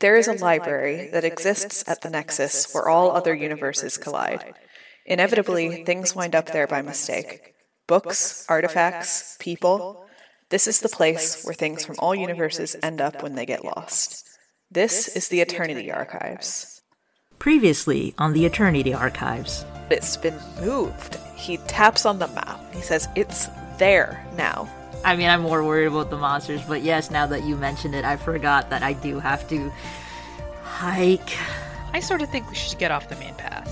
There is a library that exists at the nexus where all other universes collide. Inevitably, things wind up there by mistake. Books, artifacts, people. This is the place where things from all universes end up when they get lost. This is the Eternity Archives. Previously on the Eternity Archives. It's been moved. He taps on the map. He says, It's there now. I mean, I'm more worried about the monsters, but yes, now that you mentioned it, I forgot that I do have to hike. I sort of think we should get off the main path.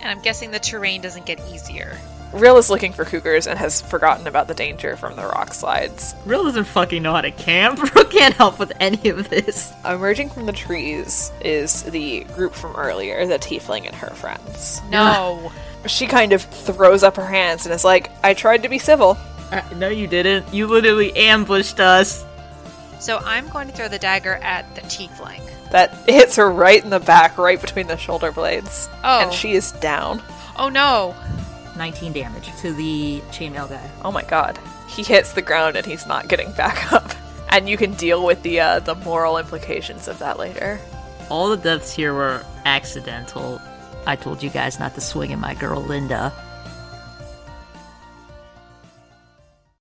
And I'm guessing the terrain doesn't get easier. Ryl is looking for cougars and has forgotten about the danger from the rock slides. Ryl doesn't fucking know how to camp. Ryl can't help with any of this. Emerging from the trees is the group from earlier, the tiefling and her friends. No. She kind of throws up her hands and is like, I tried to be civil. Uh, no, you didn't. You literally ambushed us. So I'm going to throw the dagger at the tiefling. That hits her right in the back, right between the shoulder blades. Oh. And she is down. Oh no. 19 damage to the chainmail guy. Oh my god. He hits the ground and he's not getting back up. And you can deal with the uh, the moral implications of that later. All the deaths here were accidental. I told you guys not to swing at my girl Linda.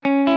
Thank you.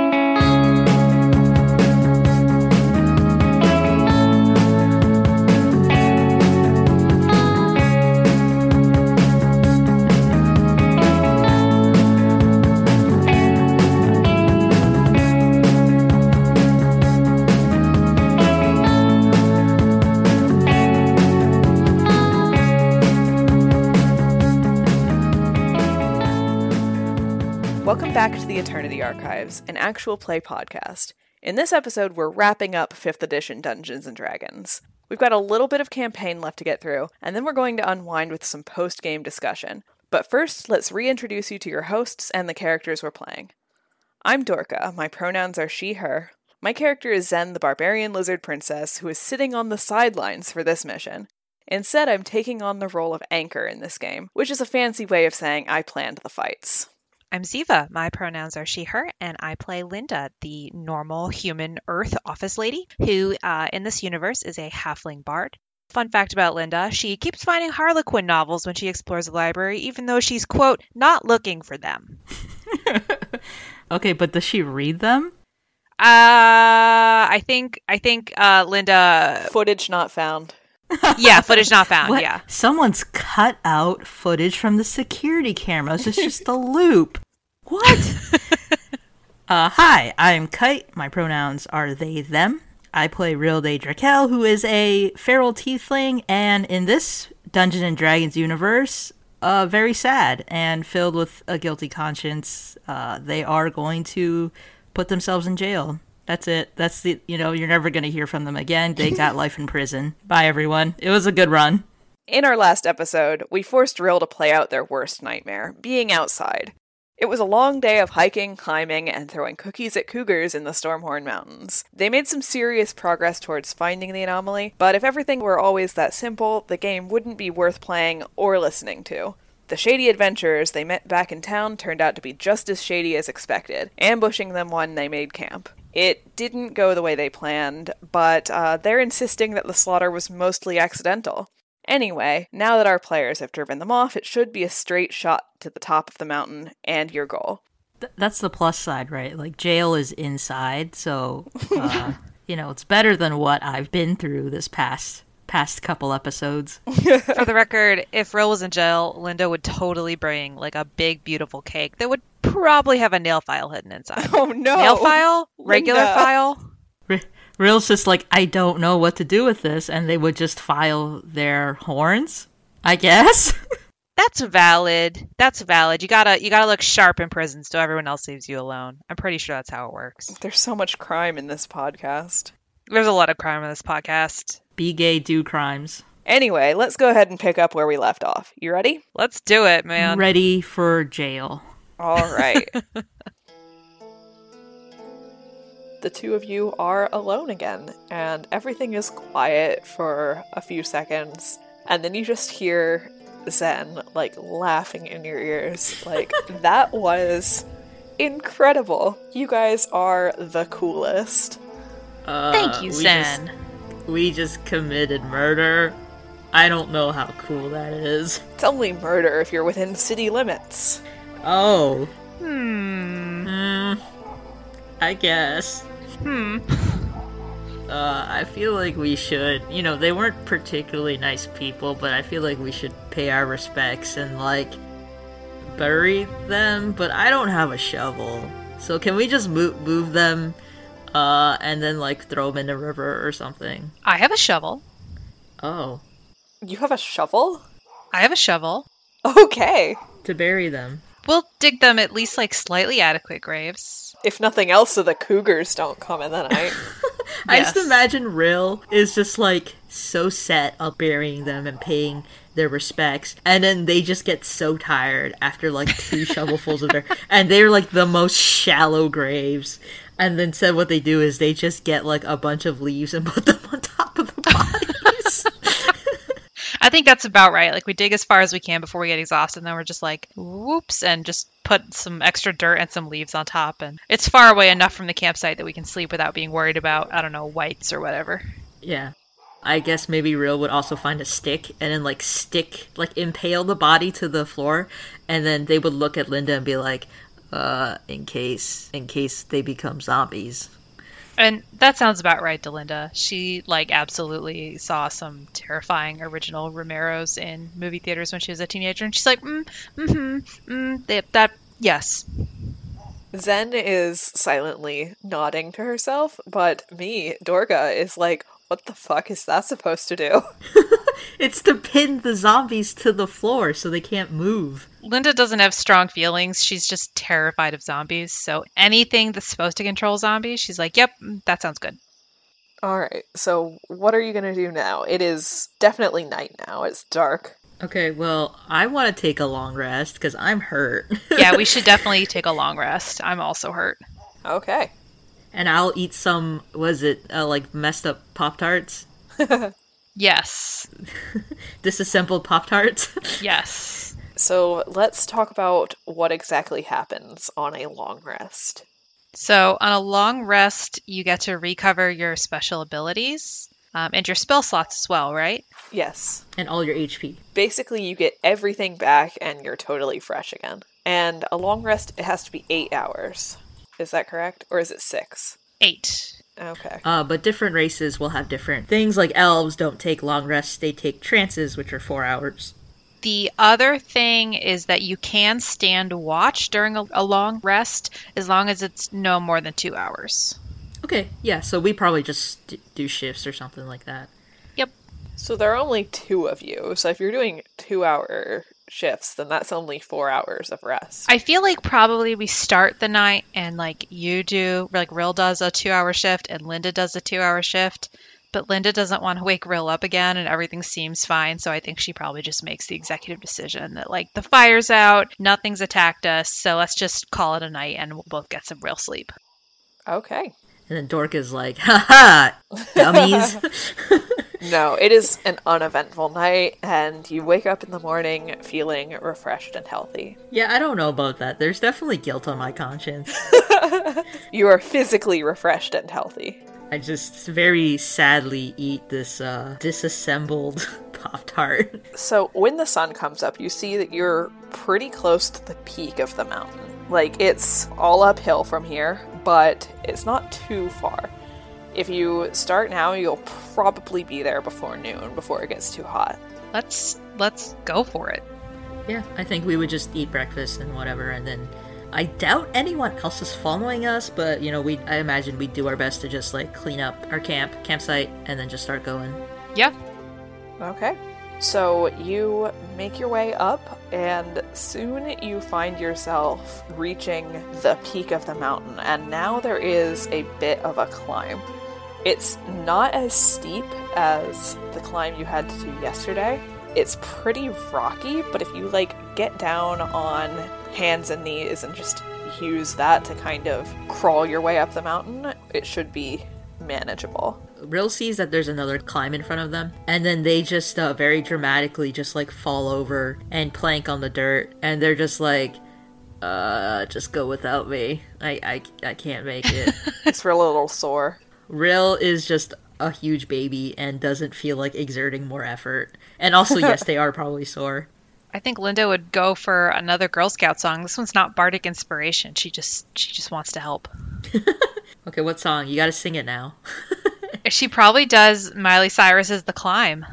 Welcome back to the Eternity Archives, an actual play podcast. In this episode, we're wrapping up 5th edition Dungeons and Dragons. We've got a little bit of campaign left to get through, and then we're going to unwind with some post game discussion. But first, let's reintroduce you to your hosts and the characters we're playing. I'm Dorca. My pronouns are she, her. My character is Zen, the barbarian lizard princess, who is sitting on the sidelines for this mission. Instead, I'm taking on the role of anchor in this game, which is a fancy way of saying I planned the fights. I'm Ziva. My pronouns are she, her, and I play Linda, the normal human Earth office lady, who uh, in this universe is a halfling bard. Fun fact about Linda she keeps finding Harlequin novels when she explores the library, even though she's, quote, not looking for them. okay, but does she read them? Uh, I think, I think, uh, Linda, Footage not found. Yeah, footage not found, What? yeah. Someone's cut out footage from the security cameras. It's just a loop. What? uh, hi, I'm Kite. My pronouns are they, them. I play Ryl Day Drakel, who is a feral tiefling, and in this Dungeons and Dragons universe, uh, very sad and filled with a guilty conscience. Uh, they are going to put themselves in jail. That's it. That's the, you know, you're never going to hear from them again. They got life in prison. Bye, everyone. It was a good run. In our last episode, we forced Ryl to play out their worst nightmare being outside. It was a long day of hiking, climbing, and throwing cookies at cougars in the Stormhorn Mountains. They made some serious progress towards finding the anomaly, but if everything were always that simple, the game wouldn't be worth playing or listening to. The shady adventurers they met back in town turned out to be just as shady as expected, ambushing them when they made camp. It didn't go the way they planned, but uh, they're insisting that the slaughter was mostly accidental. Anyway, now that our players have driven them off, it should be a straight shot to the top of the mountain and your goal. Th- that's the plus side, right? Like jail is inside, so uh, you know it's better than what I've been through this past past couple episodes. For the record, if Ryl was in jail, Linda would totally bring like a big, beautiful cake that would probably have a nail file hidden inside. Oh no! nail file? Regular Linda. file? R- Ryl's just like I don't know what to do with this, and they would just file their horns. I guess. That's valid. That's valid. You gotta you gotta look sharp in prison so everyone else leaves you alone. I'm pretty sure that's how it works. There's so much crime in this podcast. There's a lot of crime in this podcast. Be gay, do crimes. Anyway, let's go ahead and pick up where we left off. You ready? Let's do it, man. Ready for jail. All right. the two of you are alone again, and everything is quiet for a few seconds, and then you just hear Zen like laughing in your ears. Like, that was incredible. You guys are the coolest. Uh, Thank you, we Zen. just- we just committed murder. I don't know how cool that is. It's only murder if you're within city limits. Oh, Hmm. hmm. I guess. Hmm. Uh, I feel like we should. You know, they weren't particularly nice people, but I feel like we should pay our respects and, like, bury them. But I don't have a shovel. So can we just move, move them, uh, and then, like, throw them in the river or something? I have a shovel. Oh. You have a shovel? I have a shovel. Okay. To bury them. We'll dig them at least like slightly adequate graves. If nothing else, so the cougars don't come in the night. I just imagine Ryl is just like so set on burying them and paying their respects, and then they just get so tired after like two shovelfuls of dirt, and they're like the most shallow graves. And then said what they do is they just get like a bunch of leaves and put them on top of the bodies. I think that's about right. Like we dig as far as we can before we get exhausted, and then we're just like, whoops, and just put some extra dirt and some leaves on top. And it's far away enough from the campsite that we can sleep without being worried about, I don't know, wights or whatever. yeah. I guess maybe Ryl would also find a stick and then like stick like impale the body to the floor and then they would look at Linda and be like, uh, in case in case they become zombies. And that sounds about right Delinda. She like absolutely saw some terrifying original Romeros in movie theaters when she was a teenager, and she's like, mm, mm-hmm, mm, that, that, yes, Zen is silently nodding to herself, but me, Dorca, is like, what the fuck is that supposed to do? It's to pin the zombies to the floor so they can't move. Linda doesn't have strong feelings. She's just terrified of zombies. So anything that's supposed to control zombies, she's like, yep, mm, that sounds good. Alright, so what are you gonna do now? It is definitely night now. It's dark. Okay, well, I want to take a long rest because I'm hurt. Yeah, we should definitely take a long rest. I'm also hurt. Okay. and I'll eat some, was it, uh, like messed up Pop Tarts? Yes. Disassembled Pop Tarts? Yes. So let's talk about what exactly happens on a long rest. So on a long rest, you get to recover your special abilities um, and your spell slots as well, right? Yes. and all your HP. Basically, you get everything back and you're totally fresh again. And a long rest, it has to be eight hours. Is that correct? Or is it six? Eight. Okay. Uh, but different races will have different things. Like elves don't take long rests; they take trances, which are four hours. The other thing is that you can stand watch during a, a long rest as long as it's no more than two hours. Okay, yeah. So we probably just do shifts or something like that. Yep. So there are only two of you. So if you're doing two hour shifts, then that's only four hours of rest. I feel like probably we start the night and like you do, like Ryl does a two hour shift and Linda does a two hour shift. But Linda doesn't want to wake Ryl up again and everything seems fine. So I think she probably just makes the executive decision that like the fire's out, nothing's attacked us. So let's just call it a night and we'll both get some real sleep. Okay. And then Dork is like, "Ha ha, dummies!" No, it is an uneventful night, and you wake up in the morning feeling refreshed and healthy. yeah, I don't know about that. There's definitely guilt on my conscience. You are physically refreshed and healthy. I just very sadly eat this uh, disassembled Pop Tart. So when the sun comes up, you see that you're pretty close to the peak of the mountain. Like it's all uphill from here, but it's not too far. If you start now, you'll probably be there before noon, before it gets too hot. Let's let's go for it. Yeah, I think we would just eat breakfast and whatever, and then I doubt anyone else is following us, but you know, we I imagine we'd do our best to just like clean up our camp, campsite, and then just start going. Yeah. Okay. So you make your way up, and soon you find yourself reaching the peak of the mountain. And now there is a bit of a climb. It's not as steep as the climb you had to do yesterday. It's pretty rocky, but if you like get down on hands and knees and just use that to kind of crawl your way up the mountain, it should be manageable. Ryl sees that there's another climb in front of them, and then they just uh, very dramatically just like fall over and plank on the dirt, and they're just like, uh, just go without me. I I, I can't make it. It's real a little sore. Ryl is just a huge baby and doesn't feel like exerting more effort. And also, yes, they are probably sore. I think Linda would go for another Girl Scout song. This one's not bardic inspiration. She just she just wants to help. Okay, what song? You got to sing it now. She probably does Miley Cyrus's The Climb.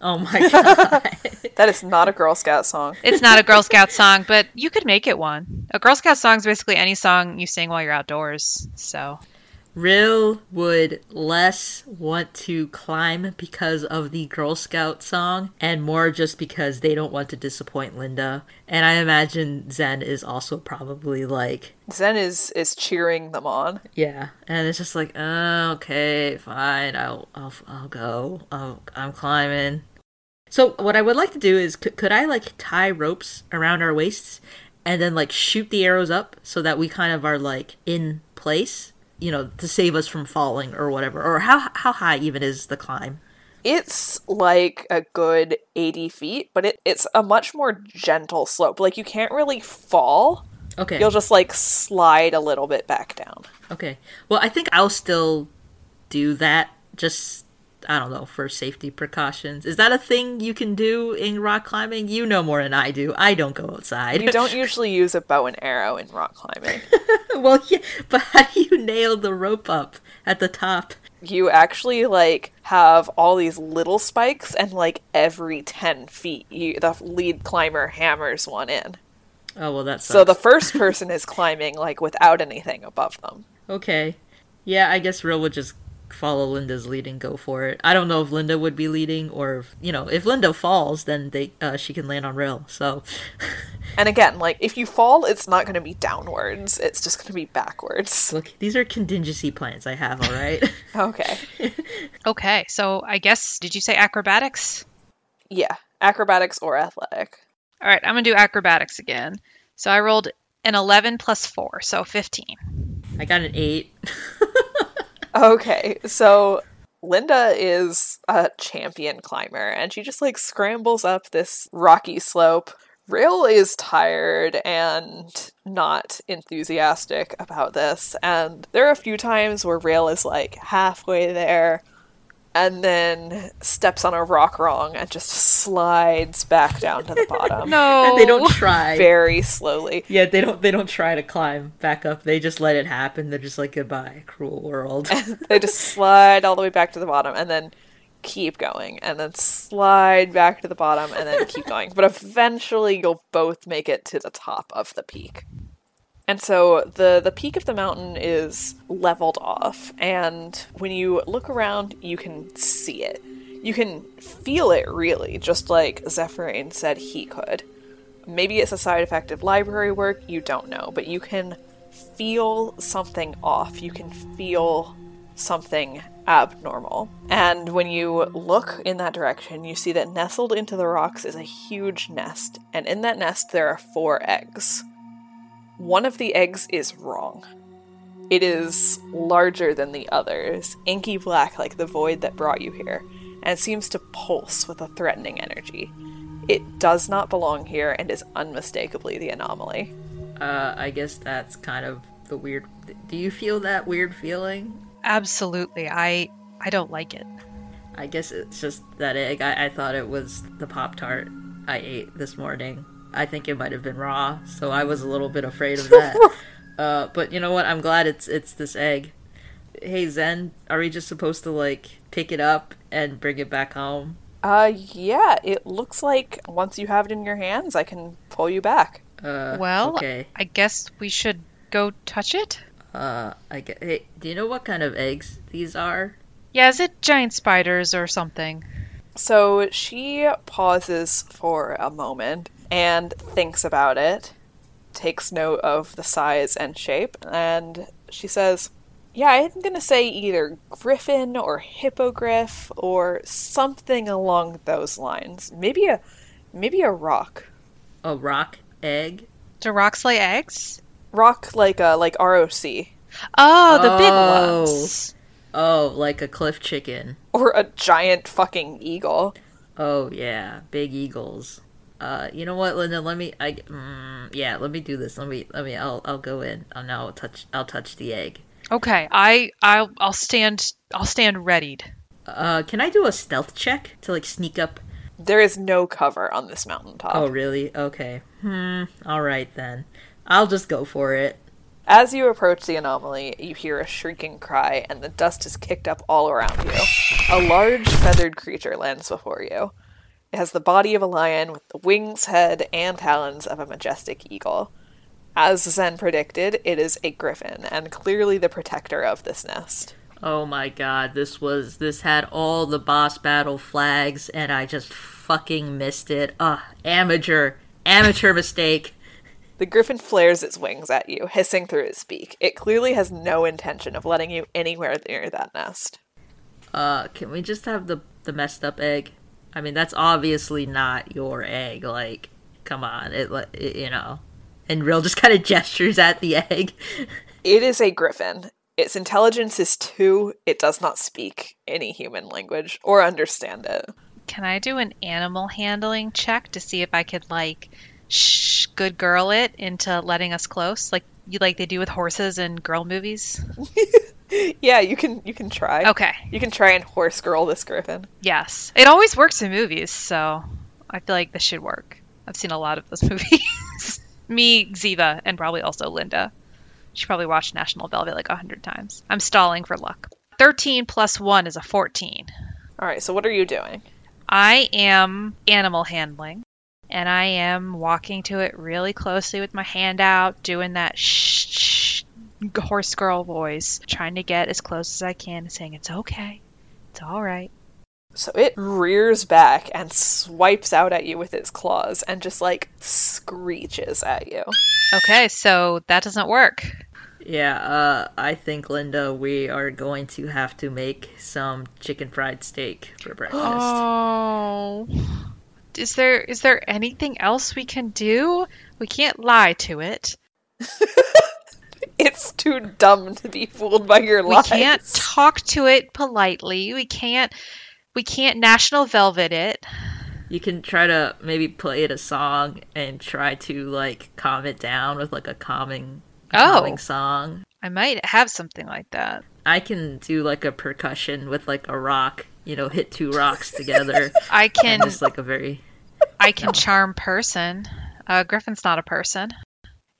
Oh my god. That is not a Girl Scout song. It's not a Girl Scout song, but you could make it one. A Girl Scout song is basically any song you sing while you're outdoors. So Ryl would less want to climb because of the Girl Scout song and more just because they don't want to disappoint Linda. And I imagine Zen is also probably like, Zen is is cheering them on. yeah. And it's just like, oh, okay, fine, I'll, I'll, I'll go. I'll, I'm climbing. So what I would like to do is, could, could I like tie ropes around our waists and then like shoot the arrows up so that we kind of are like in place, you know, to save us from falling or whatever. Or how how high even is the climb? It's like a good 80 feet, but it, it's a much more gentle slope. Like you can't really fall. Okay. You'll just like slide a little bit back down. Okay. Well, I think I'll still do that. Just I don't know for safety precautions. Is that a thing you can do in rock climbing? You know more than I do. I don't go outside. You don't usually use a bow and arrow in rock climbing. well, yeah, but how do you nail the rope up at the top? you actually like have all these little spikes and like every 10 feet you the lead climber hammers one in. Oh well, that's So the first person is climbing like without anything above them. okay. Yeah, I guess Ryl would just follow Linda's lead and go for it. I don't know if Linda would be leading or if, you know if Linda falls, then they uh, she can land on rail. So And again, like if you fall, it's not going to be downwards. It's just going to be backwards. look, these are contingency plans I have. All right. Okay. okay, so I guess did you say acrobatics? Yeah, acrobatics or athletic. All right, I'm gonna do acrobatics again. So I rolled an 11 plus four, so 15. I got an eight. Okay, so Linda is a champion climber and she just like scrambles up this rocky slope. Ryl is tired and not enthusiastic about this, and there are a few times where Ryl is like halfway there and then steps on a rock wrong and just slides back down to the bottom. No, And they don't try. Very slowly. Yeah, they don't they don't try to climb back up. They just let it happen. They're just like goodbye, cruel world. they just slide all the way back to the bottom and then keep going and then slide back to the bottom and then keep going but eventually you'll both make it to the top of the peak and so the the peak of the mountain is leveled off and when you look around you can see it you can feel it really just like Zephyrin said he could maybe it's a side effect of library work you don't know but you can feel something off you can feel something abnormal. And when you look in that direction, you see that nestled into the rocks is a huge nest, and in that nest there are four eggs. One of the eggs is wrong. It is larger than the others, inky black like the void that brought you here, and seems to pulse with a threatening energy. It does not belong here and is unmistakably the anomaly. uh, I guess that's kind of the weird. Do you feel that weird feeling? absolutely. I I don't like it. I guess it's just that egg. I, I thought it was the Pop Tart I ate this morning. I think it might have been raw, so I was a little bit afraid of that. uh, but you know what? I'm glad it's it's this egg. Hey Zen, are we just supposed to like pick it up and bring it back home? Uh, yeah, it looks like once you have it in your hands, I can pull you back. Uh, Well, okay. I guess we should go touch it. Uh, I get. Hey, do you know what kind of eggs these are? Yeah, is it giant spiders or something? So she pauses for a moment and thinks about it, takes note of the size and shape, and she says, Yeah, I'm gonna say either griffin or hippogriff or something along those lines. Maybe a maybe a rock. A rock egg? Do rocks lay eggs? Rock like a like ROC. Oh, the big Oh. ones. Oh, like a cliff chicken. Or a giant fucking eagle. Oh yeah, big eagles. Uh, you know what, Linda? Let me. I mm, yeah. Let me do this. Let me. Let me. I'll. I'll go in. I'll now touch. I'll touch the egg. Okay, I I'll I'll stand I'll stand readied. Uh, can I do a stealth check to like sneak up? There is no cover on this mountaintop. Oh, really? Okay. Hmm. All right then. I'll just go for it. As you approach the anomaly, you hear a shrieking cry, and the dust is kicked up all around you. A large feathered creature lands before you. It has the body of a lion with the wings, head, and talons of a majestic eagle. As Zen predicted, it is a griffin, and clearly the protector of this nest. Oh my god, this was this had all the boss battle flags and I just fucking missed it. Ugh, amateur. Amateur mistake. The griffin flares its wings at you, hissing through its beak. It clearly has no intention of letting you anywhere near that nest. Uh, can we just have the the messed up egg? I mean, that's obviously not your egg. Like, come on, it, it you know. And Ryl just kind of gestures at the egg. It is a griffin. Its intelligence is two. It does not speak any human language or understand it. Can I do an animal handling check to see if I could like shh good girl it into letting us close, like you like they do with horses in girl movies? Yeah, you can you can try. Okay. You can try and horse girl this griffin. Yes. It always works in movies, so I feel like this should work. I've seen a lot of those movies. Me, Ziva, and probably also Linda. She probably watched National Velvet like a hundred times. I'm stalling for luck. 13 plus 1 is a 14. All right, so what are you doing? I am animal handling, and I am walking to it really closely with my hand out, doing that shh horse girl voice, trying to get as close as I can and saying, It's okay. It's all right. So it rears back and swipes out at you with its claws and just like screeches at you. Okay, so that doesn't work. Yeah, uh, I think Linda, we are going to have to make some chicken fried steak for breakfast. Oh. Is there is there anything else we can do? We can't lie to it. It's too dumb to be fooled by your We lies. can't talk to it politely. We can't we can't national velvet it. You can try to maybe play it a song and try to like calm it down with like a calming, Oh. calming song. I might have something like that. I can do like a percussion with like a rock, you know, hit two rocks together. I can just like a very I can charm person. Uh, Griffin's not a person.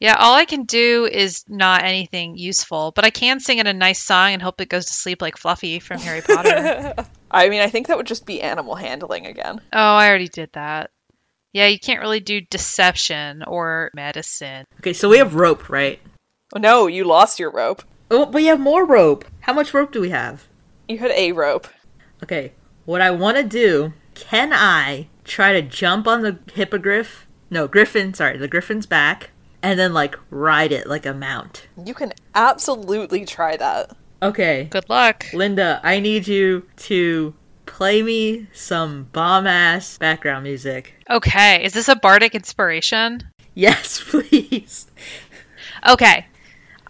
Yeah, all I can do is not anything useful, but I can sing it a nice song and hope it goes to sleep like Fluffy from Harry Potter. I mean, I think that would just be animal handling again. oh, I already did that. Yeah, you can't really do deception or medicine. Okay, so we have rope, right? Oh, no, you lost your rope. Oh, but you have more rope. How much rope do we have? You had a rope. Okay, what I want to do, can I try to jump on the hippogriff? No, griffin, sorry, the griffin's back, and then like ride it like a mount. You can absolutely try that. Okay, Good luck. Linda, I need you to play me some bomb ass background music. Okay, is this a bardic inspiration? Yes, please. Okay.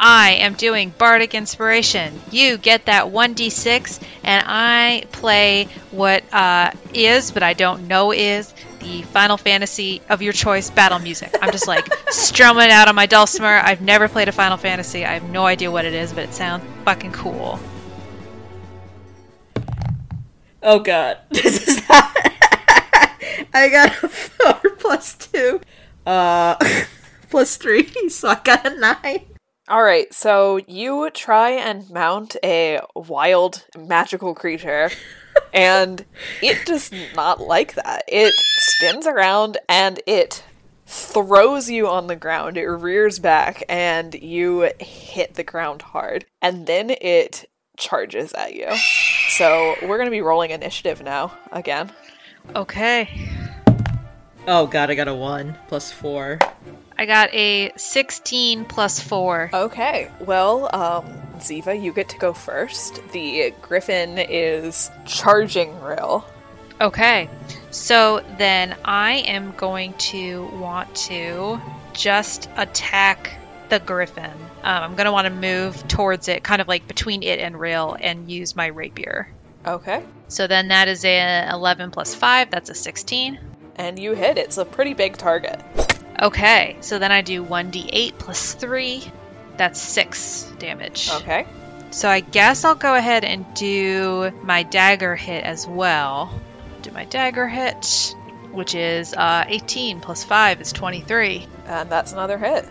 I am doing Bardic Inspiration. You get that 1d6, and I play what uh, is, but I don't know is, the Final Fantasy of your choice battle music. I'm just like strumming out on my dulcimer. I've never played a Final Fantasy. I have no idea what it is, but it sounds fucking cool. Oh god, this is not. I got a four plus two, uh, plus three, so I got a nine. All right, so you try and mount a wild magical creature, and it does not like that. It spins around and it throws you on the ground. It rears back and you hit the ground hard, and then it charges at you. So we're going to be rolling initiative now again. Okay. Oh god, I got a one plus four. I got a 16 plus 4. Okay, well, um, Ziva, you get to go first. The griffin is charging Ryl. Okay. So then I am going to want to just attack the griffin. Um, I'm going to want to move towards it, kind of like between it and Ryl, and use my rapier. Okay. So then that is a 11 plus 5. That's a 16. And you hit. It's a pretty big target. Okay. So then I do 1d8 plus 3. That's 6 damage. Okay. So I guess I'll go ahead and do my dagger hit as well. Do my dagger hit, which is uh, 18 plus 5 is 23. And that's another hit.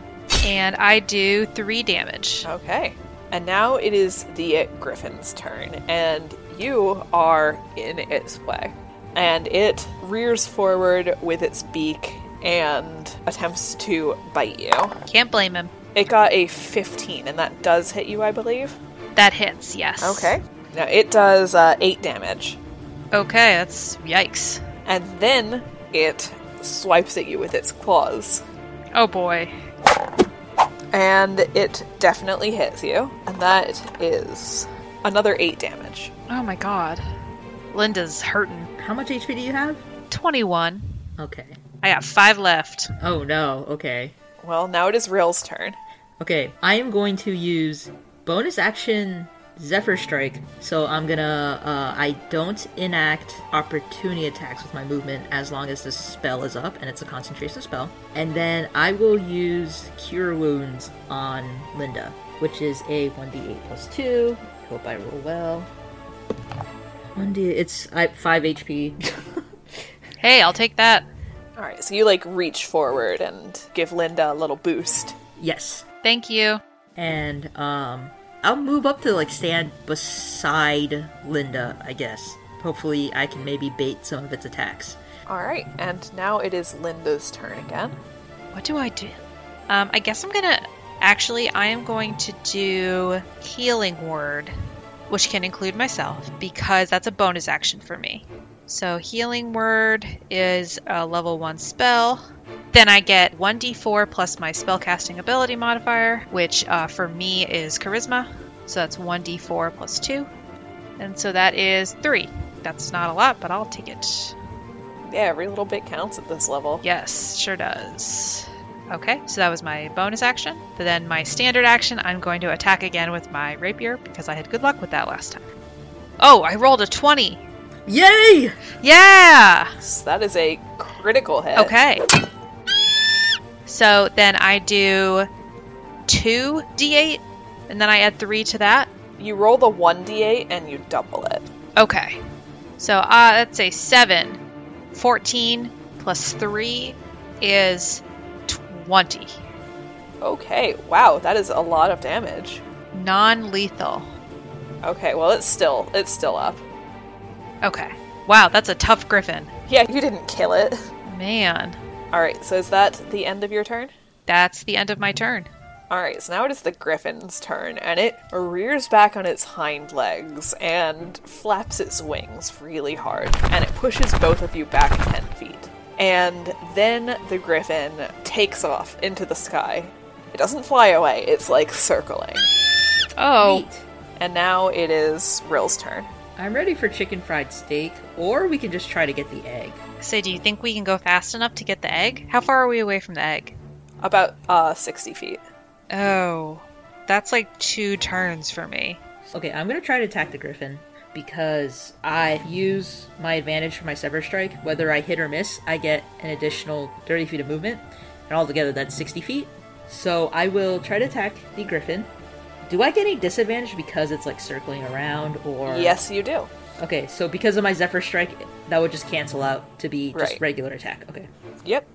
And I do 3 damage. Okay. And now it is the griffin's turn, and you are in its way. And it rears forward with its beak and attempts to bite you. Can't blame him. It got a 15, and that does hit you, I believe. That hits, yes. Okay. Now it does uh, 8 damage. Okay, that's yikes. And then it swipes at you with its claws. Oh boy. And it definitely hits you. And that is another 8 damage. Oh my god. Linda's hurting. How much HP do you have? 21. Okay. I got 5 left. Oh no, okay. Well, now it is Ryl's turn. Okay, I am going to use bonus action Zephyr Strike. So I'm gonna, uh, I don't enact opportunity attacks with my movement as long as the spell is up and it's a concentration spell. And then I will use Cure Wounds on Linda, which is a 1d8 plus 2. Hope I roll well. 1d, it's I, 5 HP. Hey, I'll take that. All right, so you like reach forward and give Linda a little boost. yes. Thank you. And, um, I'll move up to like stand beside Linda, I guess. Hopefully, I can maybe bait some of its attacks. All right, and now it is Linda's turn again. What do I do? Um, I guess I'm gonna. Actually, I am going to do Healing Word, which can include myself, because that's a bonus action for me. So, Healing Word is a level 1 spell. Then I get 1d4 plus my spellcasting ability modifier, which uh, for me is Charisma. So that's 1d4 plus 2. And so that is 3. That's not a lot, but I'll take it. Yeah, every little bit counts at this level. Yes, sure does. Okay, so that was my bonus action. But then my standard action, I'm going to attack again with my rapier because I had good luck with that last time. Oh, I rolled a 20. Yay! Yeah! So that is a critical hit. Okay. So then I do 2d8 and then I add 3 to that. You roll the 1d8 and you double it. Okay. So uh, that's a 7. 14 plus 3 is 20. Okay, wow, that is a lot of damage. Non lethal. Okay, well it's still it's still up. Okay. Wow, that's a tough griffin. Yeah, you didn't kill it. Man. All right, so is that the end of your turn? That's the end of my turn. All right, so now it is the griffin's turn, and it rears back on its hind legs and flaps its wings really hard, and it pushes both of you back 10 feet. And then the griffin takes off into the sky. It doesn't fly away, it's like circling. Oh, Neat. And now it is Ryl's turn. I'm ready for chicken fried steak, or we can just try to get the egg. so do you think we can go fast enough to get the egg? How far are we away from the egg? About uh, 60 feet. Oh, that's like two turns for me. Okay, I'm gonna try to attack the griffin because I use my advantage for my Zephyr Strike. Whether I hit or miss, I get an additional 30 feet of movement, and altogether that's 60 feet. So I will try to attack the griffin. Do I get any disadvantage because it's like circling around, or Yes, you do. Okay, so because of my Zephyr Strike, that would just cancel out to be just Right. regular attack. Okay. Yep.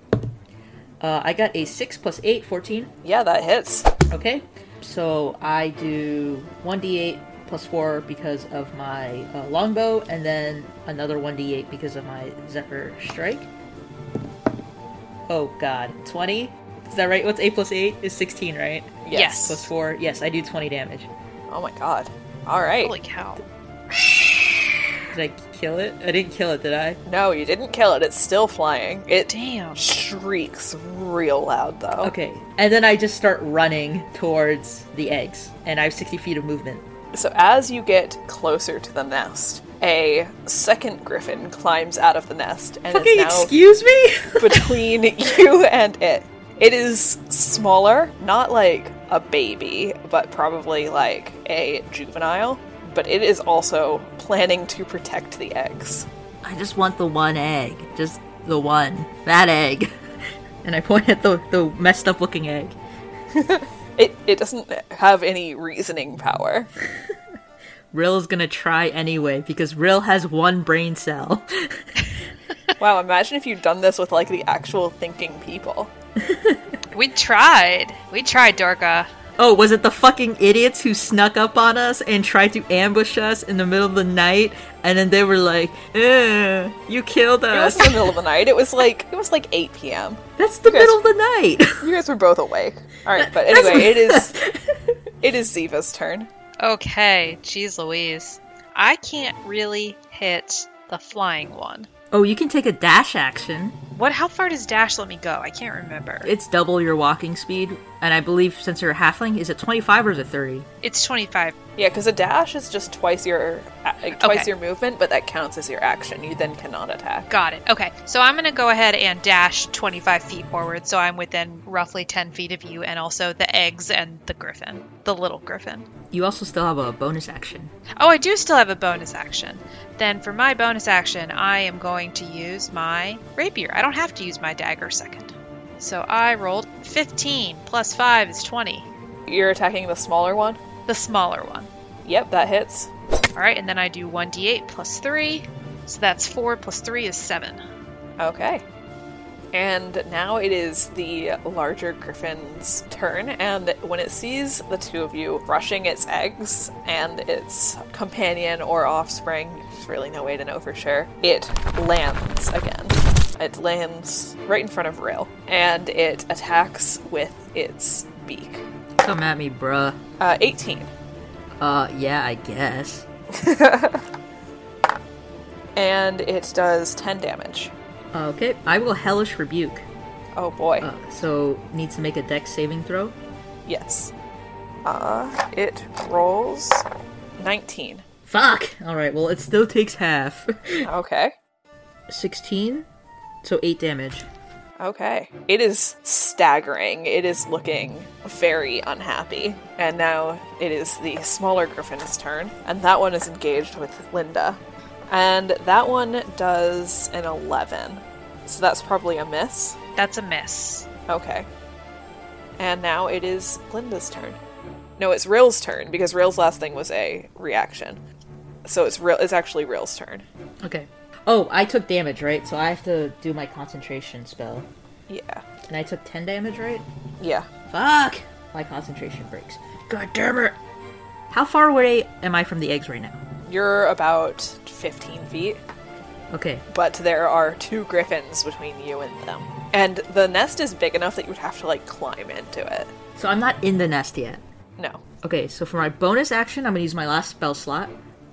Uh, I got a 6 plus 8, 14. Yeah, that hits. Okay. So I do 1d8 plus 4 because of my uh, longbow, and then another 1d8 because of my Zephyr Strike. Oh god. 20? Is that right? What's 8 plus 8? Is 16, right? Yes. Plus 4? Yes, I do 20 damage. Oh my god. All right. Holy cow. Did I kill it? I didn't kill it, did I? No, you didn't kill it. It's still flying. It Damn. shrieks real loud though. Okay. And then I just start running towards the eggs, and I have 60 feet of movement. So as you get closer to the nest, a second griffin climbs out of the nest and Fucking is now excuse me? between you and it. It is smaller, not like a baby, but probably like a juvenile. But it is also planning to protect the eggs. I just want the one egg. Just the one. That egg. And I point at the, the messed up looking egg. It it doesn't have any reasoning power. Ryl's gonna try anyway because Ryl has one brain cell. Wow, imagine if you'd done this with like the actual thinking people. We tried. We tried, Dorca. oh, was it the fucking idiots who snuck up on us and tried to ambush us in the middle of the night? And then they were like, eh, "You killed It us." was the middle of the night. It was like it was like 8 p.m. That's the guys- middle of the night. You guys were both awake. All right, but anyway, it is it is Ziva's turn. Okay, jeez Louise. I can't really hit the flying one. Oh, you can take a dash action. What? How far does dash let me go? I can't remember. It's double your walking speed, and I believe since you're a halfling, is it 25 or is it 30? It's 25. Yeah, because a dash is just twice your like, twice Okay. your movement, but that counts as your action. You then cannot attack. Got it. Okay, so I'm going to go ahead and dash 25 feet forward, so I'm within roughly 10 feet of you, and also the eggs and the griffin, the little griffin. You also still have a bonus action. Oh, I do still have a bonus action. Then for my bonus action, I am going to use my rapier. I don't have to use my dagger second. So I rolled 15 plus 5 is 20. You're attacking the smaller one. The smaller one. Yep, that hits. All right, and then I do 1d8 plus 3. So that's 4 plus 3 is 7. Okay. And now it is the larger griffin's turn, and when it sees the two of you brushing its eggs and its companion or offspring, there's really no way to know for sure, it lands again. It lands right in front of Ryl, and it attacks with its beak. Come at me, bruh. Uh, 18. Uh, yeah, I guess. And it does 10 damage. Okay, I will Hellish Rebuke. Oh boy. Uh, so, needs to make a dex saving throw. Yes. Uh, it rolls 19. Fuck! Alright, well, it still takes half. Okay. 16, so 8 damage. Okay. It is staggering. It is looking very unhappy. And now it is the smaller griffin's turn. And that one is engaged with Linda. And that one does an 11. So that's probably a miss. That's a miss. Okay. And now it is Linda's turn. No, it's Ryl's turn because Ryl's last thing was a reaction. So it's real. It's actually Ryl's turn. Okay. Oh, I took damage, right? So I have to do my concentration spell. Yeah. And I took 10 damage, right? Yeah. Fuck! My concentration breaks. God damn it! How far away am I from the eggs right now? You're about 15 feet, Okay. but there are two griffins between you and them. And the nest is big enough that you would have to like climb into it. So I'm not in the nest yet. No. Okay, so for my bonus action, I'm going to use my last spell slot.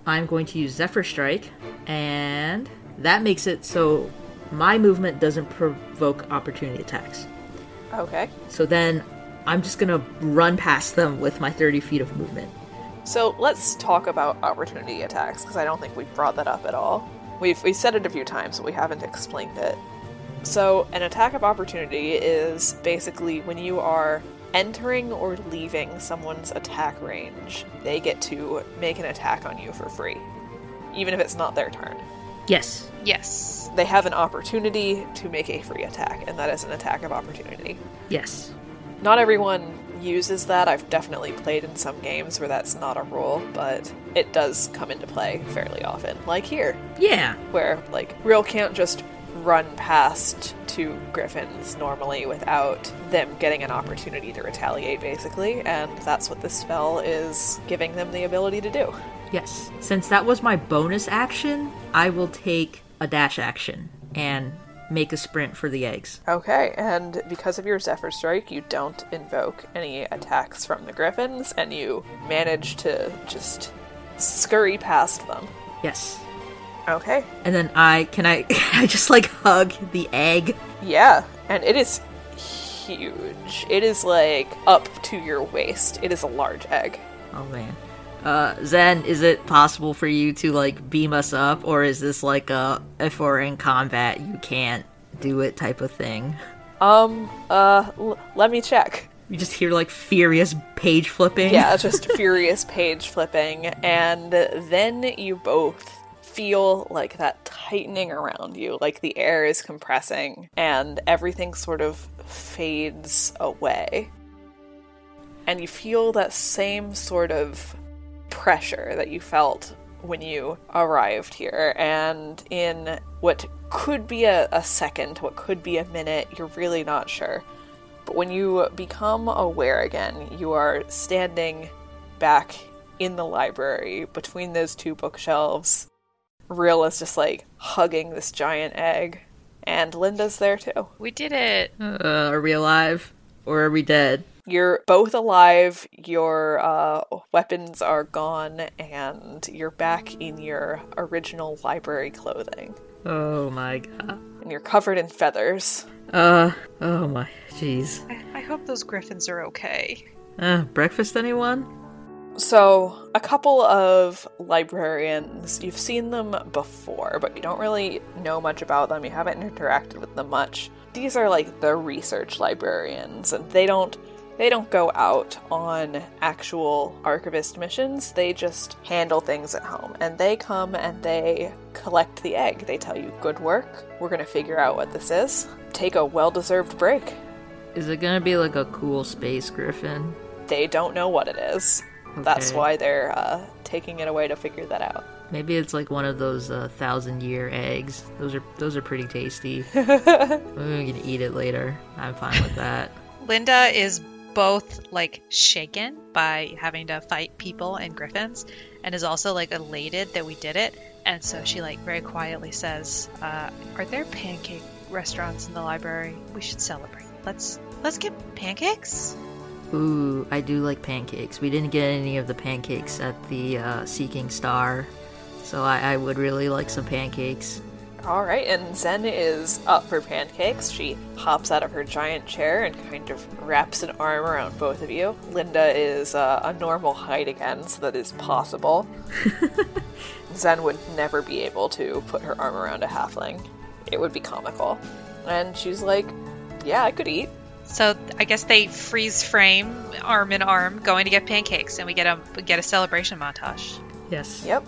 I'm going to use Zephyr Strike, and that makes it so my movement doesn't provoke opportunity attacks. Okay. So then I'm just going to run past them with my 30 feet of movement. So let's talk about opportunity attacks because I don't think we've brought that up at all. We've we said it a few times, but we haven't explained it. So an attack of opportunity is basically when you are entering or leaving someone's attack range, they get to make an attack on you for free, even if it's not their turn. Yes. Yes. They have an opportunity to make a free attack, and that is an attack of opportunity. Yes. Not everyone uses that. I've definitely played in some games where that's not a rule, but it does come into play fairly often. Like here, Yeah. where like Ryl can't just run past two griffins normally without them getting an opportunity to retaliate basically, and that's what this spell is giving them the ability to do. Yes. Since that was my bonus action, I will take a dash action and make a sprint for the eggs. Okay, and because of your Zephyr Strike, you don't invoke any attacks from the griffins, and you manage to just scurry past them. Yes. Okay. And then I can I I just like hug the egg. Yeah, and it is huge. It is like up to your waist. It is a large egg. Oh man. Uh Zen, is it possible for you to like beam us up or is this like a if we're in combat you can't do it type of thing? Um, uh, l- let me check. You just hear like furious page flipping. Yeah, just furious page flipping, and then you both feel like that tightening around you, like the air is compressing, and everything sort of fades away. And you feel that same sort of pressure that you felt when you arrived here. And in what could be a, a second, what could be a minute, you're really not sure. But when you become aware again, you are standing back in the library between those two bookshelves. Ryl is just like hugging this giant egg, and Linda's there too. We did it. Uh, are we alive? Or are we dead? You're both alive, your uh, weapons are gone, and you're back in your original library clothing. Oh my god. And you're covered in feathers. Uh, oh my, jeez. I, I hope those griffins are okay. Uh, breakfast anyone? So, a couple of librarians, you've seen them before, but you don't really know much about them. You haven't interacted with them much. These are like the research librarians, and they don't they don't go out on actual archivist missions. They just handle things at home. And they come and they collect the egg. They tell you, "Good work. We're going to figure out what this is. Take a well-deserved break." Is it gonna be like a cool space griffin? They don't know what it is. That's why they're uh, taking it away to figure that out. Maybe it's like one of those uh, thousand year eggs. Those are those are pretty tasty. Maybe we can eat it later. I'm fine with that. Linda is both like shaken by having to fight people and griffins and is also like elated that we did it. And so she like very quietly says, uh, "Are there pancake restaurants in the library? We should celebrate. Let's let's get pancakes." Ooh, I do like pancakes. We didn't get any of the pancakes at the uh, Seeking Star, so I, I would really like some pancakes. All right, and Zen is up for pancakes. She hops out of her giant chair and kind of wraps an arm around both of you. Linda is uh, a normal height again, so that is possible. Zen would never be able to put her arm around a halfling. It would be comical. And she's like, Yeah, I could eat. So I guess they freeze frame arm in arm going to get pancakes, and we get a we get a celebration montage. Yes. Yep.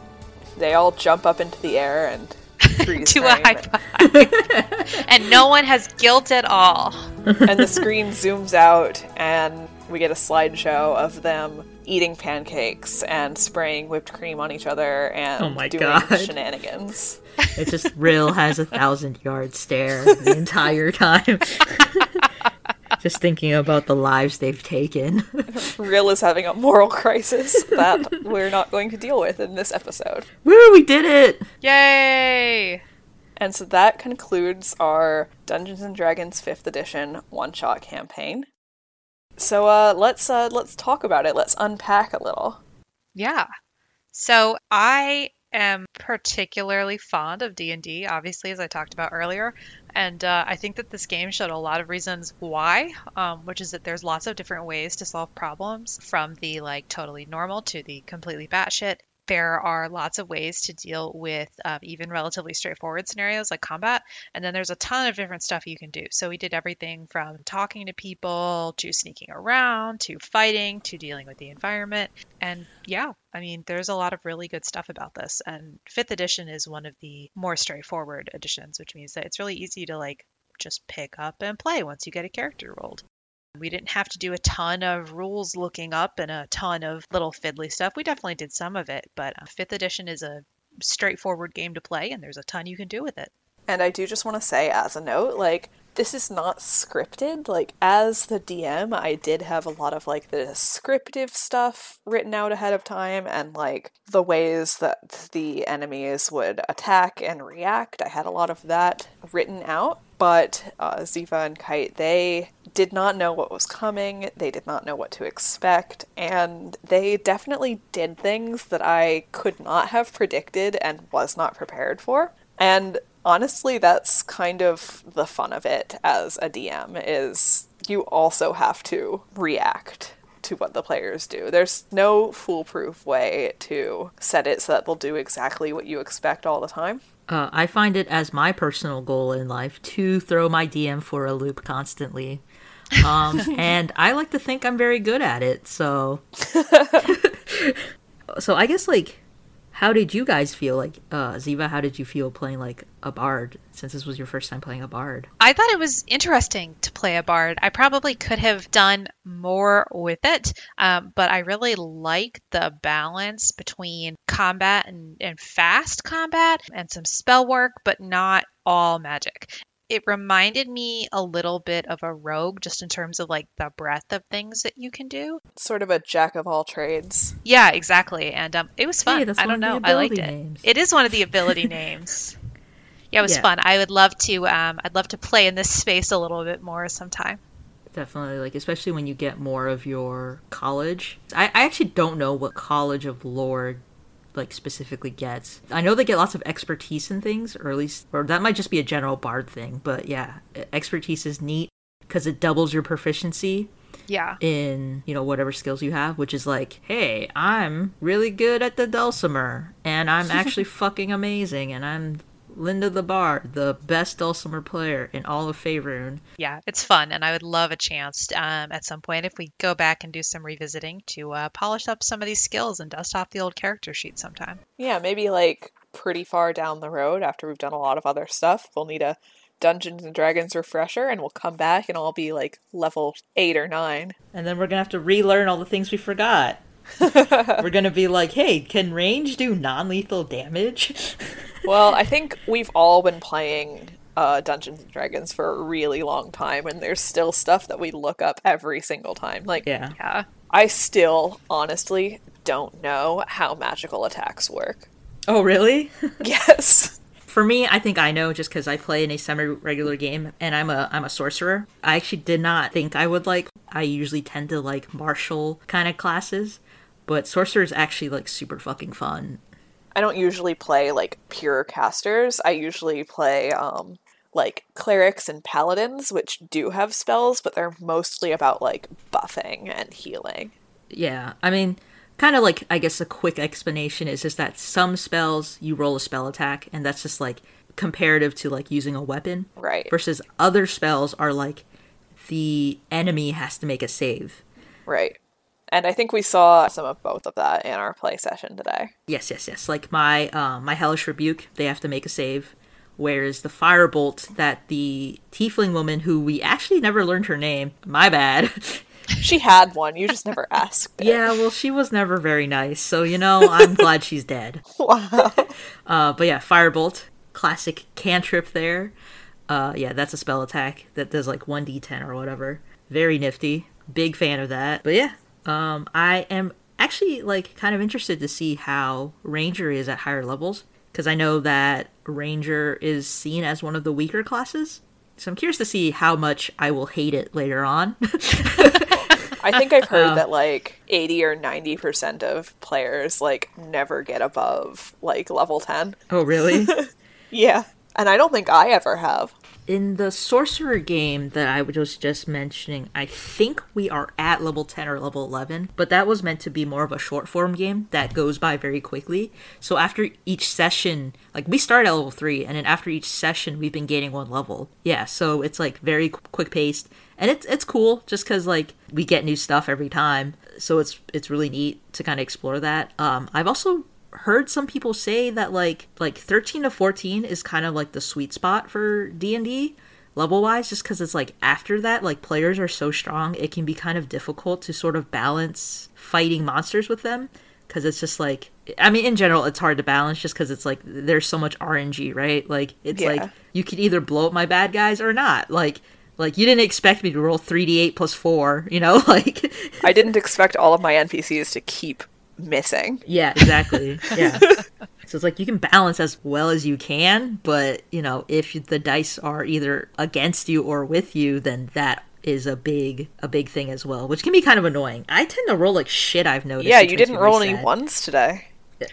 They all jump up into the air and freeze to a high five, and no one has guilt at all. and the screen zooms out and we get a slideshow of them eating pancakes and spraying whipped cream on each other and Oh my doing God. shenanigans. It's just Ryl has a thousand yard stare the entire time. just thinking about the lives they've taken. Ryl is having a moral crisis that we're not going to deal with in this episode. Woo, we did it! Yay! And so that concludes our Dungeons and Dragons 5th edition one-shot campaign. So uh let's uh let's talk about it. Let's unpack a little. Yeah. So I am particularly fond of D&D, obviously, as I talked about earlier. And uh, I think that this game showed a lot of reasons why, um, which is that there's lots of different ways to solve problems, from the like totally normal to the completely batshit. There are lots of ways to deal with um, even relatively straightforward scenarios like combat, and then there's a ton of different stuff you can do. So we did everything from talking to people to sneaking around to fighting to dealing with the environment. And yeah, I mean, there's a lot of really good stuff about this. And fifth edition is one of the more straightforward editions, which means that it's really easy to like just pick up and play once you get a character rolled. We didn't have to do a ton of rules looking up and a ton of little fiddly stuff. We definitely did some of it, but uh, fifth edition is a straightforward game to play, and there's a ton you can do with it. And I do just want to say, as a note, like, this is not scripted. Like, as the DM, I did have a lot of, like, the descriptive stuff written out ahead of time and, like, the ways that the enemies would attack and react. I had a lot of that written out. But uh, Ziva and Kite, they did not know what was coming. They did not know what to expect. And they definitely did things that I could not have predicted and was not prepared for. And honestly that's kind of the fun of it as a DM is you also have to react to what the players do. There's no foolproof way to set it so that they'll do exactly what you expect all the time. Uh, I find it as my personal goal in life to throw my DM for a loop constantly. Um, and I like to think I'm very good at it, so. so I guess, like, How did you guys feel like uh Ziva, how did you feel playing like a bard since this was your first time playing a bard? I thought it was interesting to play a bard. I probably could have done more with it, um, but I really like the balance between combat and, and fast combat and some spell work, but not all magic it reminded me a little bit of a rogue just in terms of like the breadth of things that you can do. Sort of a jack of all trades. yeah exactly and um, it was fun. Hey, that's i don't know i liked ability it. it is one of the ability names. Yeah it was Yeah. fun. I would love to um, i'd love to play in this space a little bit more sometime. Definitely, like especially when you get more of your college. I, I actually don't know what College of Lore like specifically gets. I know they get lots of expertise in things, or at least, or that might just be a general bard thing. But yeah, expertise is neat because it doubles your proficiency yeah in you know whatever skills you have, which is like, hey, I'm really good at the dulcimer, and I'm actually fucking amazing, and I'm Linda the Bard, the best dulcimer player in all of Faerun. yeah it's fun and i would love a chance um, at some point if we go back and do some revisiting to uh, polish up some of these skills and dust off the old character sheet sometime Yeah, maybe like pretty far down the road after we've done a lot of other stuff, we'll need a Dungeons and Dragons refresher and we'll come back and I'll be like level 8 or 9. And then we're gonna have to relearn all the things we forgot. we're gonna be like, hey, can range do non lethal damage? Well, I think we've all been playing uh, Dungeons and Dragons for a really long time and there's still stuff that we look up every single time. Like yeah. yeah I still honestly don't know how magical attacks work. Oh, really? Yes. For me, I think I know just because I play in a semi-regular game, and I'm a I'm a sorcerer. I actually did not think I would like. I usually tend to like martial kind of classes, but sorcerer is actually like super fucking fun. I don't usually play like pure casters. I usually play um like clerics and paladins, which do have spells, but they're mostly about like buffing and healing. Yeah, I mean, kind of like I guess a quick explanation is just that some spells you roll a spell attack, and that's just like comparative to like using a weapon. Right. Versus other spells are like the enemy has to make a save. Right. And I think we saw some of both of that in our play session today. Yes, yes, yes. Like my uh, my hellish rebuke, they have to make a save. Whereas the firebolt that the tiefling woman, who we actually never learned her name, my bad. She had one, you just never asked. it. yeah, well, she was never very nice, so you know, I'm glad she's dead. Wow. Uh, but yeah, firebolt, classic cantrip there. Uh, yeah, that's a spell attack that does like one d10 or whatever. Very nifty. Big fan of that. But yeah, um, I am actually like kind of interested to see how ranger is at higher levels because I know that ranger is seen as one of the weaker classes. So I'm curious to see how much I will hate it later on. I think I've heard that like 80 or 90% of players like never get above like level 10. oh, really? Yeah. And I don't think I ever have. in the sorcerer game that I was just mentioning, I think we are at level 10 or level 11, but that was meant to be more of a short form game that goes by very quickly. So after each session, like we start at level 3 and then after each session we've been gaining one level. Yeah, so it's like very quick paced and it's it's cool just cuz like we get new stuff every time. So it's it's really neat to kind of explore that. Um I've also heard some people say that like like 13 to 14 is kind of like the sweet spot for D&D level wise just cuz it's like after that like players are so strong it can be kind of difficult to sort of balance fighting monsters with them cuz it's just like I mean in general it's hard to balance just cuz it's like there's so much RNG, right? Like it's Yeah. like you could either blow up my bad guys or not. Like like you didn't expect me to roll 3d8 plus 4, you know? Like I didn't expect all of my NPCs to keep missing. Yeah, exactly. Yeah. so it's like you can balance as well as you can, but you know, if the dice are either against you or with you, then that is a big a big thing as well, which can be kind of annoying. I tend to roll like shit. I've noticed. Yeah, you didn't me roll very any ones today.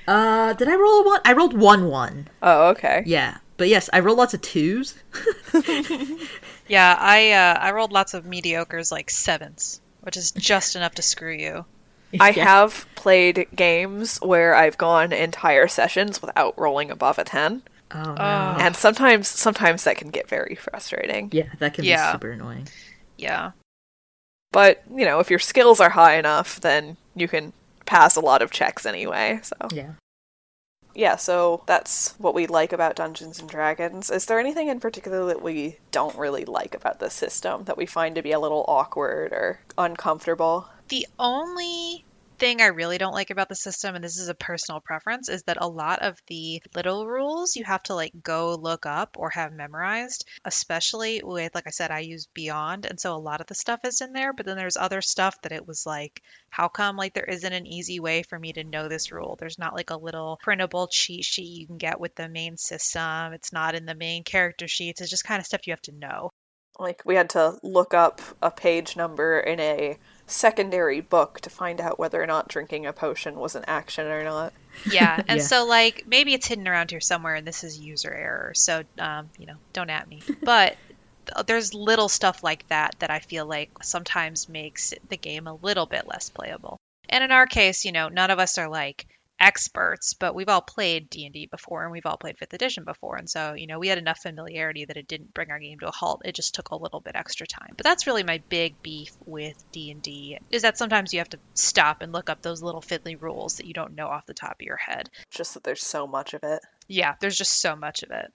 Uh, did I roll a one? I rolled one one. Oh, okay. Yeah, but yes, I rolled lots of twos. Yeah, I uh, I rolled lots of mediocres like sevens, which is just enough to screw you. I Yeah. have played games where I've gone entire sessions without rolling above a 10. Oh no. Oh. And sometimes sometimes that can get very frustrating. yeah, that can Yeah. be super annoying. Yeah. But, you know, if your skills are high enough, then you can pass a lot of checks anyway. So, Yeah. Yeah, so that's what we like about Dungeons and Dragons. Is there anything in particular that we don't really like about the system that we find to be a little awkward or uncomfortable? The only thing I really don't like about the system, and this is a personal preference, is that a lot of the little rules you have to like go look up or have memorized, especially with, like I said, I use Beyond. And so a lot of the stuff is in there, but then there's other stuff that it was like, how come like there isn't an easy way for me to know this rule? There's not like a little printable cheat sheet you can get with the main system. It's not in the main character sheets. It's just kind of stuff you have to know. Like we had to look up a page number in a secondary book to find out whether or not drinking a potion was an action or not. Yeah, and Yeah. so like maybe it's hidden around here somewhere, and this is user error. So um, you know, don't at me. But there's little stuff like that that I feel like sometimes makes the game a little bit less playable. And in our case, you know, none of us are like experts, but we've all played D&D before and we've all played 5th edition before. And so, you know, we had enough familiarity that it didn't bring our game to a halt. It just took a little bit extra time. But that's really my big beef with D&D is that sometimes you have to stop and look up those little fiddly rules that you don't know off the top of your head. Just that there's so much of it. Yeah, there's just so much of it.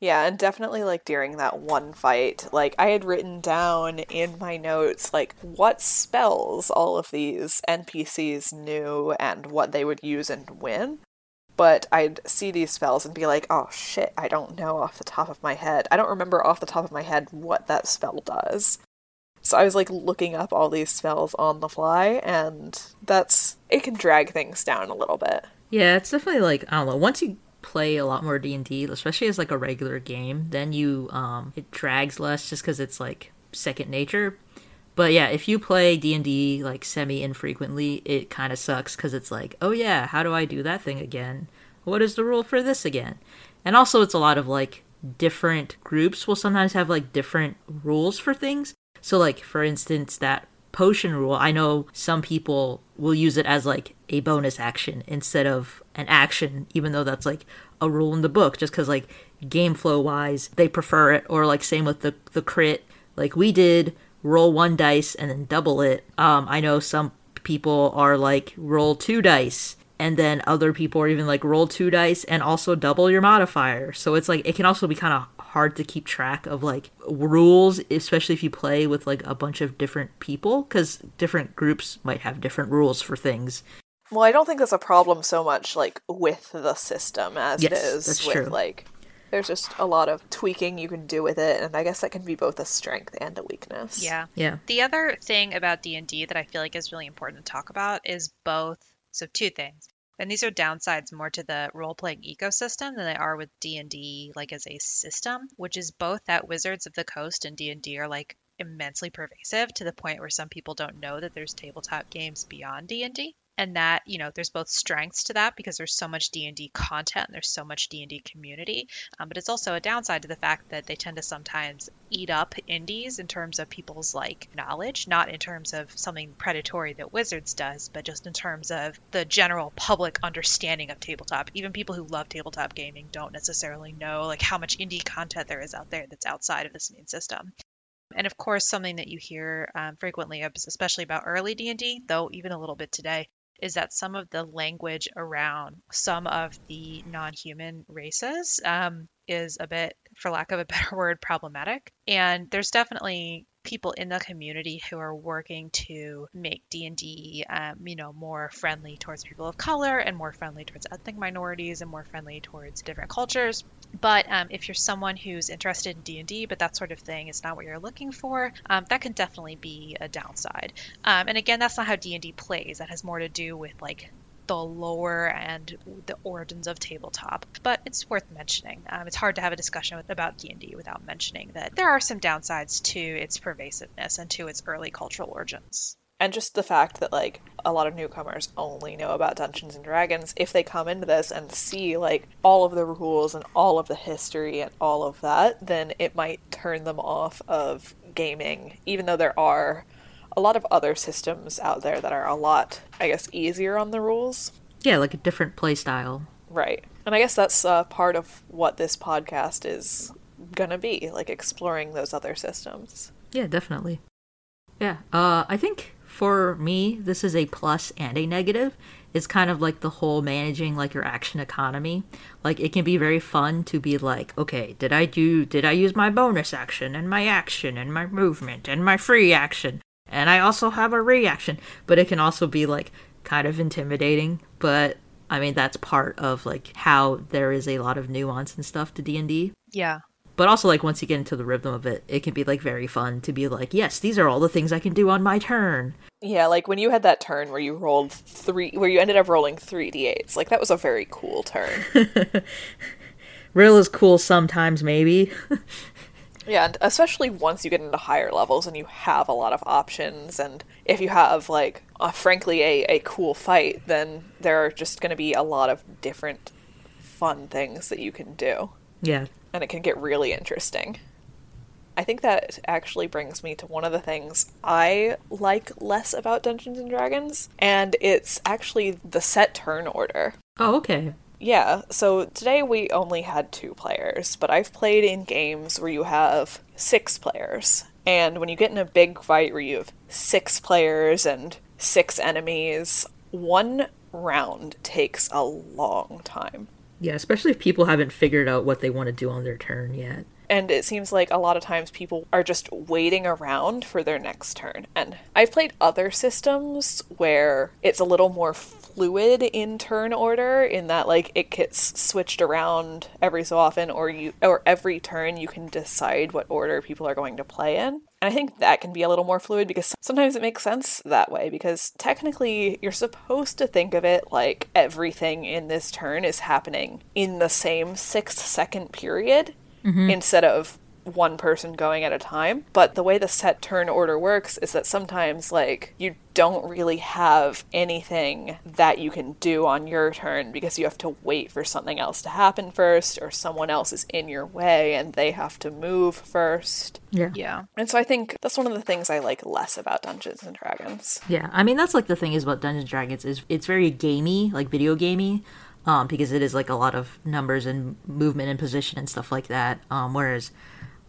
Yeah, and definitely like during that one fight, like I had written down in my notes like what spells all of these NPCs knew and what they would use and when. But I'd see these spells and be like, oh shit, I don't know off the top of my head. I don't remember off the top of my head what that spell does. So I was like looking up all these spells on the fly, and that's. It can drag things down a little bit. Yeah, it's definitely like I don't know. Once you play a lot more D and D, especially as like a regular game, then you um it drags less just because it's like second nature. But yeah, if you play D and D like semi infrequently, it kind of sucks because it's like, oh yeah, how do I do that thing again? What is the rule for this again? And also, it's a lot of like different groups will sometimes have like different rules for things. So like for instance, that potion rule, I know some people will use it as like a bonus action instead of an action, even though that's like a rule in the book, just because like game flow wise, they prefer it. Or like same with the the crit, like we did roll one dice and then double it. Um, I know some people are like roll two dice and then other people are even like roll two dice and also double your modifier. So it's like it can also be kind of hard to keep track of like rules, especially if you play with like a bunch of different people, because different groups might have different rules for things. Well, I don't think that's a problem so much like with the system as it Yes, is that's with true. like there's just a lot of tweaking you can do with it and I guess that can be both a strength and a weakness. Yeah. Yeah. The other thing about D&D that I feel like is really important to talk about is both so two things. And these are downsides more to the role-playing ecosystem than they are with D&D like as a system, which is both that Wizards of the Coast and D&D are like immensely pervasive to the point where some people don't know that there's tabletop games beyond D&D. And that, you know, there's both strengths to that because there's so much D&D content and there's so much D&D community. Um, but it's also a downside to the fact that they tend to sometimes eat up indies in terms of people's like knowledge, not in terms of something predatory that Wizards does, but just in terms of the general public understanding of tabletop. Even people who love tabletop gaming don't necessarily know like how much indie content there is out there that's outside of this main system. And of course, something that you hear um, frequently, especially about early D&D, though even a little bit today, is that some of the language around some of the non-human races um, is a bit, for lack of a better word, problematic. And there's definitely people in the community who are working to make D&D, um, you know, more friendly towards people of color and more friendly towards ethnic minorities and more friendly towards different cultures. But um, if you're someone who's interested in D&D, but that sort of thing is not what you're looking for, um, that can definitely be a downside. Um, and again, that's not how D&D plays. That has more to do with like the lore and the origins of tabletop. But it's worth mentioning. Um, it's hard to have a discussion with, about D&D without mentioning that there are some downsides to its pervasiveness and to its early cultural origins. And just the fact that like a lot of newcomers only know about Dungeons and Dragons, if they come into this and see like all of the rules and all of the history and all of that, then it might turn them off of gaming, even though there are a lot of other systems out there that are a lot, I guess, easier on the rules. Yeah, like a different play style. Right. And I guess that's uh, part of what this podcast is gonna be, like exploring those other systems. Yeah, definitely. Yeah, uh, I think for me, this is a plus and a negative. It's kind of like the whole managing like your action economy. Like it can be very fun to be like, okay, did I do did I use my bonus action and my action and my movement and my free action? And I also have a reaction. But it can also be like kind of intimidating, but I mean that's part of like how there is a lot of nuance and stuff to D&D. Yeah. But also like once you get into the rhythm of it, it can be like very fun to be like, yes, these are all the things I can do on my turn. Yeah, like when you had that turn where you rolled three, where you ended up rolling three d8s, like that was a very cool turn. Ryl is cool sometimes, maybe. yeah, and especially once you get into higher levels and you have a lot of options, and if you have like, uh, frankly, a a cool fight, then there are just going to be a lot of different fun things that you can do, yeah. and it can get really interesting. I think that actually brings me to one of the things I like less about Dungeons and Dragons, and it's actually the set turn order. Oh, okay. Yeah, so today we only had two players, but I've played in games where you have six players. And when you get in a big fight where you have six players and six enemies, one round takes a long time. Yeah, especially if people haven't figured out what they want to do on their turn yet. And it seems like a lot of times people are just waiting around for their next turn. And I've played other systems where it's a little more fluid in turn order in that like it gets switched around every so often or you or every turn you can decide what order people are going to play in. And I think that can be a little more fluid because sometimes it makes sense that way because technically you're supposed to think of it like everything in this turn is happening in the same 6 second period mm-hmm. instead of one person going at a time. But the way the set turn order works is that sometimes, like, you don't really have anything that you can do on your turn because you have to wait for something else to happen first, or someone else is in your way and they have to move first. Yeah. Yeah. And so I think that's one of the things I like less about Dungeons and Dragons. Yeah, I mean that's like the thing is about Dungeons and Dragons is it's very gamey, like video gamey, um, because it is like a lot of numbers and movement and position and stuff like that. Um, whereas,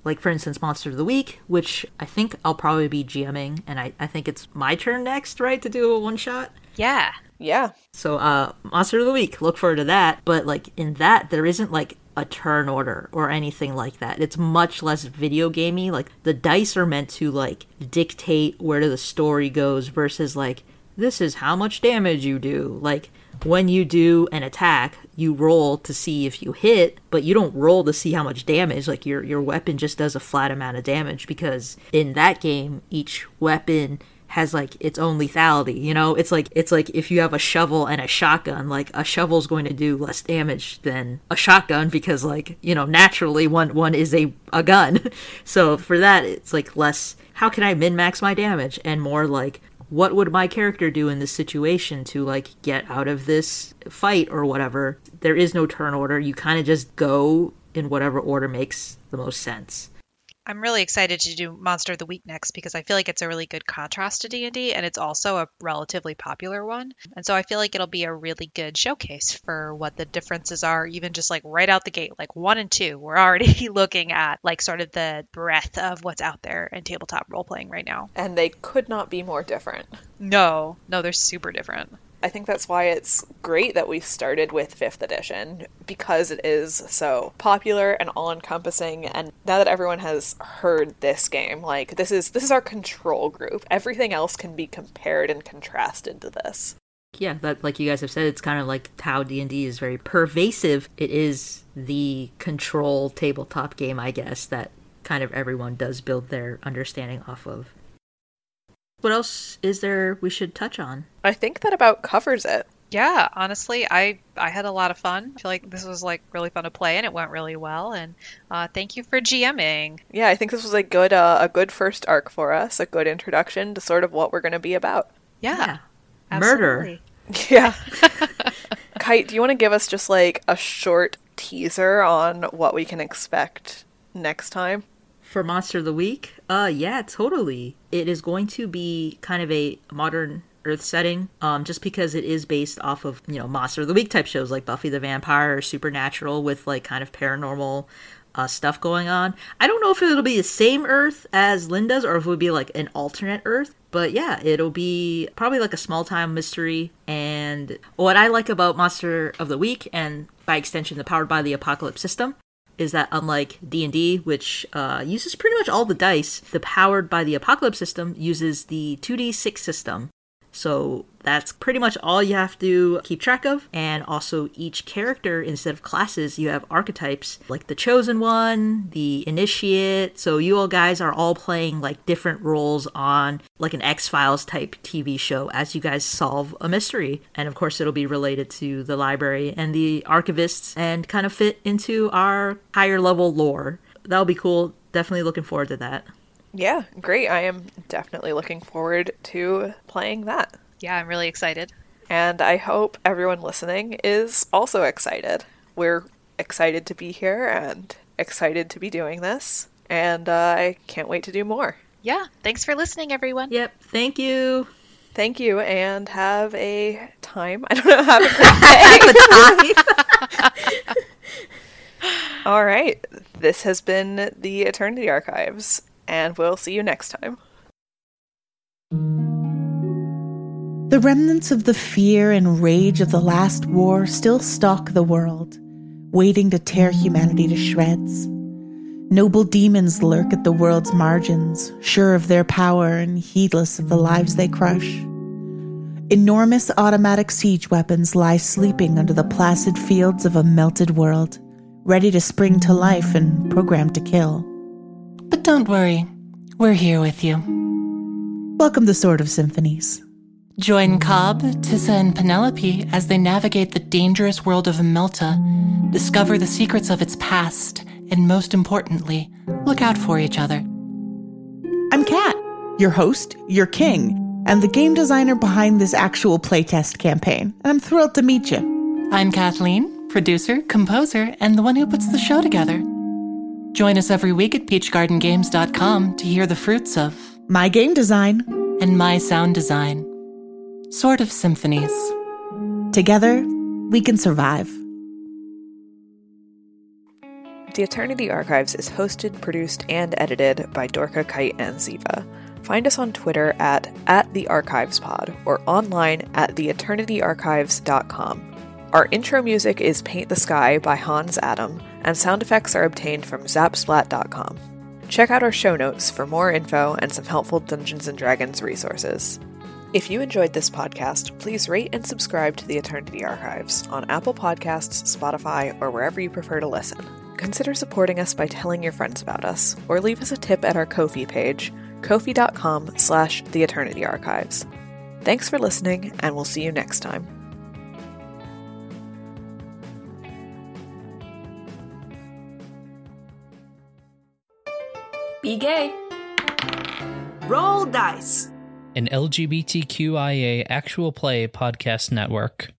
like for instance, Monster of the Week, which I think I'll probably be GMing, and I, I think it's my turn next, right, to do a one shot. Yeah. Yeah. So, uh, Monster of the Week, look forward to that. But like in that, there isn't like a turn order or anything like that. It's much less video gamey. Like the dice are meant to like dictate where the story goes versus like this is how much damage you do. Like when you do an attack, you roll to see if you hit, but you don't roll to see how much damage. Like your your weapon just does a flat amount of damage because in that game, each weapon has like its own lethality you know? It's like it's like if you have a shovel and a shotgun like a shovel's going to do less damage than a shotgun because like you know naturally one one is a a gun. So for that it's like less how can i min max my damage? And more like what would my character do in this situation to like get out of this fight or whatever? There is no turn order. You kind of just go in whatever order makes the most sense I'm really excited to do Monster of the Week next because I feel like it's a really good contrast to D&D and it's also a relatively popular one. And so I feel like it'll be a really good showcase for what the differences are even just like right out the gate, like 1 and 2. We're already looking at like sort of the breadth of what's out there in tabletop role playing right now. And they could not be more different. No, no, they're super different. I think that's why it's great that we started with 5th edition because it is so popular and all-encompassing and now that everyone has heard this game like this is this is our control group. Everything else can be compared and contrasted to this. Yeah that like you guys have said it's kind of like how d&d is very pervasive. It is the control tabletop game i guess that kind of everyone does build their understanding off of what else is there we should touch on? I think that about covers it. Yeah, honestly, I I had a lot of fun. I feel like this was like really fun to play and it went really well. And uh, thank you for GMing. yeah I think this was a good uh, a good first arc for us a good introduction to sort of what we're going to be about. Yeah, murder. yeah. Kite do you want to give us just like a short teaser on what we can expect next time for monster of the week uh yeah totally it is going to be kind of a modern earth setting um just because it is based off of you know monster of the week type shows like buffy the vampire or supernatural with like kind of paranormal uh, stuff going on. I don't know if it'll be the same Earth as Linda's or if it would be like an alternate Earth. But yeah, it'll be probably like a small time mystery. And what I like about Monster of the Week and by extension the Powered by the Apocalypse system is that unlike D&D which uh, uses pretty much all the dice, the Powered by the Apocalypse system uses the 2d6 system. So that's pretty much all you have to keep track of. And also, each character, instead of classes, you have archetypes like the Chosen One, the Initiate. So, you all guys are all playing like different roles on like an X Files type TV show as you guys solve a mystery. And of course, it'll be related to the library and the archivists and kind of fit into our higher level lore. That'll be cool. Definitely looking forward to that. Yeah, great. I am definitely looking forward to playing that. Yeah, I'm really excited. And I hope everyone listening is also excited. We're excited to be here and excited to be doing this. And uh, I can't wait to do more. Yeah, thanks for listening, everyone. Yep, thank you. Thank you, and have a time. I don't know, have a great day. All right. This has been the Eternity Archives and we'll see you next time. The remnants of the fear and rage of the last war still stalk the world, waiting to tear humanity to shreds. Noble demons lurk at the world's margins, sure of their power and heedless of the lives they crush. Enormous automatic siege weapons lie sleeping under the placid fields of a melted world, ready to spring to life and programmed to kill. Don't worry, we're here with you. Welcome to Sword of Symphonies. Join Cobb, Tissa, and Penelope as they navigate the dangerous world of Melta, discover the secrets of its past, and most importantly, look out for each other. I'm Kat, your host, your king, and the game designer behind this actual playtest campaign, and I'm thrilled to meet you. I'm Kathleen, producer, composer, and the one who puts the show together. Join us every week at peachgardengames.com to hear the fruits of my game design and my sound design. Sword of Symphonies. Together, we can survive. The Eternity Archives is hosted, produced, and edited by Dorca, Kite, and Ziva. Find us on Twitter at, at the Archives Pod or online at theeternityarchives.com. Our intro music is Paint the Sky by Hans Atom, and sound effects are obtained from zapsplat.com. Check out our show notes for more info and some helpful Dungeons and Dragons resources. If you enjoyed this podcast, please rate and subscribe to the Eternity Archives on Apple Podcasts, Spotify, or wherever you prefer to listen. Consider supporting us by telling your friends about us, or leave us a tip at our Ko-fi page, ko-fi.com slash the Eternity Archives. Thanks for listening, and we'll see you next time. Be gay. Roll dice. An LGBTQIA actual play podcast network.